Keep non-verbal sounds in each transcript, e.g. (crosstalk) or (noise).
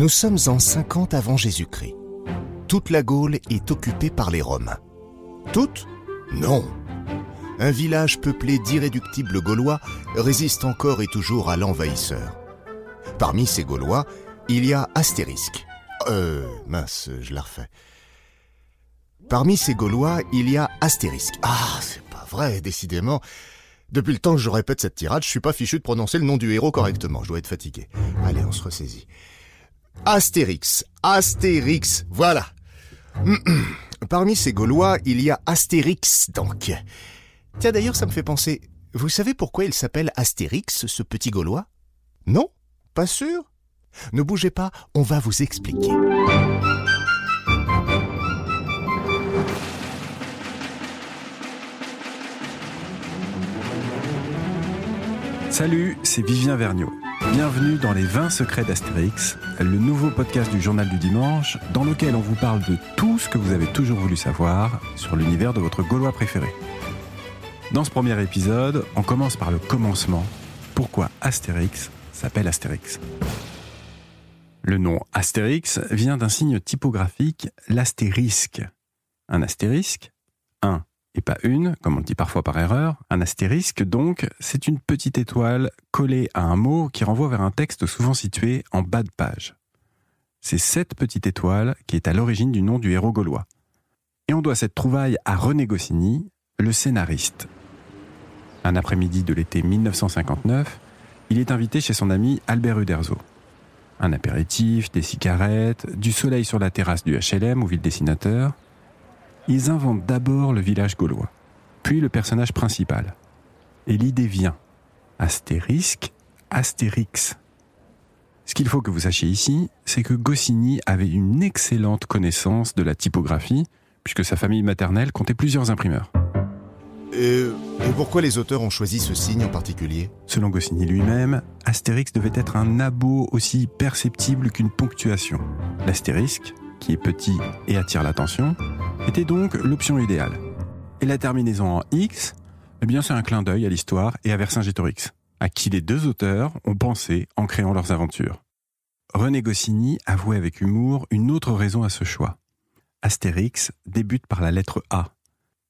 Nous sommes en 50 avant Jésus-Christ. Toute la Gaule est occupée par les Romains. Toute Non. Un village peuplé d'irréductibles Gaulois résiste encore et toujours à l'envahisseur. Parmi ces Gaulois, il y a Astérisque. Euh, mince, je la refais. Parmi ces Gaulois, il y a Astérisque. Ah, c'est pas vrai, décidément. Depuis le temps que je répète cette tirade, je suis pas fichu de prononcer le nom du héros correctement. Je dois être fatigué. Allez, on se ressaisit. Astérix. Astérix. Voilà. (clears throat) Parmi ces Gaulois, il y a Astérix, donc. Tiens, d'ailleurs, ça me fait penser. Vous savez pourquoi il s'appelle Astérix, ce petit Gaulois? Non? Pas sûr? Ne bougez pas, on va vous expliquer. Salut, c'est Vivien Vergniaud. Bienvenue dans les 20 secrets d'Astérix, le nouveau podcast du journal du dimanche dans lequel on vous parle de tout ce que vous avez toujours voulu savoir sur l'univers de votre Gaulois préféré. Dans ce premier épisode, on commence par le commencement. Pourquoi Astérix s'appelle Astérix? Le nom Astérix vient d'un signe typographique, l'astérisque. Un astérisque, un et pas une, comme on le dit parfois par erreur. Un astérisque, donc, c'est une petite étoile collée à un mot qui renvoie vers un texte souvent situé en bas de page. C'est cette petite étoile qui est à l'origine du nom du héros gaulois. Et on doit cette trouvaille à René Goscinny, le scénariste. Un après-midi de l'été 1959, il est invité chez son ami Albert Uderzo. Un apéritif, des cigarettes, du soleil sur la terrasse du HLM où vit le dessinateur – ils inventent d'abord le village gaulois, puis le personnage principal. Et l'idée vient. Astérisque, Astérix. Ce qu'il faut que vous sachiez ici, c'est que Goscinny avait une excellente connaissance de la typographie, puisque sa famille maternelle comptait plusieurs imprimeurs. Et, pourquoi les auteurs ont choisi ce signe en particulier? Selon Goscinny lui-même, Astérix devait être un abo aussi perceptible qu'une ponctuation. L'astérisque, qui est petit et attire l'attention, était donc l'option idéale. Et la terminaison en X, eh bien c'est un clin d'œil à l'histoire et à Vercingétorix, à qui les deux auteurs ont pensé en créant leurs aventures. René Goscinny avouait avec humour une autre raison à ce choix. Astérix débute par la lettre A.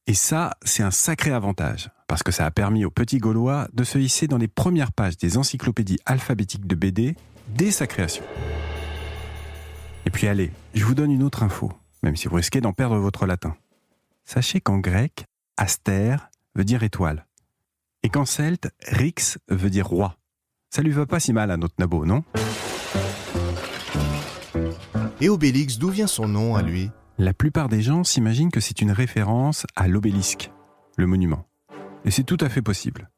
Et ça, c'est un sacré avantage, parce que ça a permis aux petits Gaulois de se hisser dans les premières pages des encyclopédies alphabétiques de BD dès sa création. Et puis allez, je vous donne une autre info, même si vous risquez d'en perdre votre latin. Sachez qu'en grec, aster veut dire étoile. Et qu'en celte, rix veut dire roi. Ça lui va pas si mal à notre nabo, non? Et Obélix, d'où vient son nom à lui? La plupart des gens s'imaginent que c'est une référence à l'obélisque, le monument. Et c'est tout à fait possible.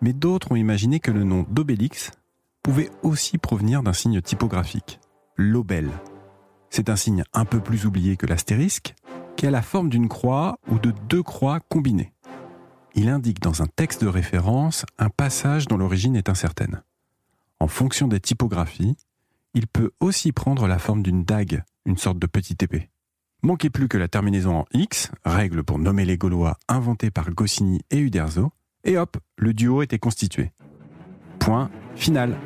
Mais d'autres ont imaginé que le nom d'Obélix pouvait aussi provenir d'un signe typographique, l'obel. C'est un signe un peu plus oublié que l'astérisque, qui a la forme d'une croix ou de deux croix combinées. Il indique dans un texte de référence un passage dont l'origine est incertaine. En fonction des typographies, il peut aussi prendre la forme d'une dague, une sorte de petite épée. Manquez plus que la terminaison en X, règle pour nommer les Gaulois inventée par Goscinny et Uderzo, et hop, le duo était constitué. Point final.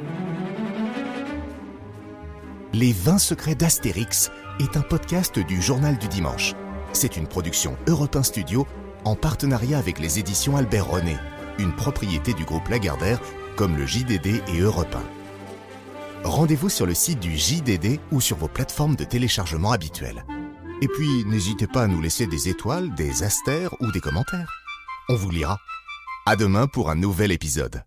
Les 20 secrets d'Astérix est un podcast du Journal du Dimanche. C'est une production Europe 1 Studio en partenariat avec les éditions Albert René, une propriété du groupe Lagardère comme le JDD et Europe 1. Rendez-vous sur le site du JDD ou sur vos plateformes de téléchargement habituelles. Et puis, n'hésitez pas à nous laisser des étoiles, des astères ou des commentaires. On vous lira. À demain pour un nouvel épisode.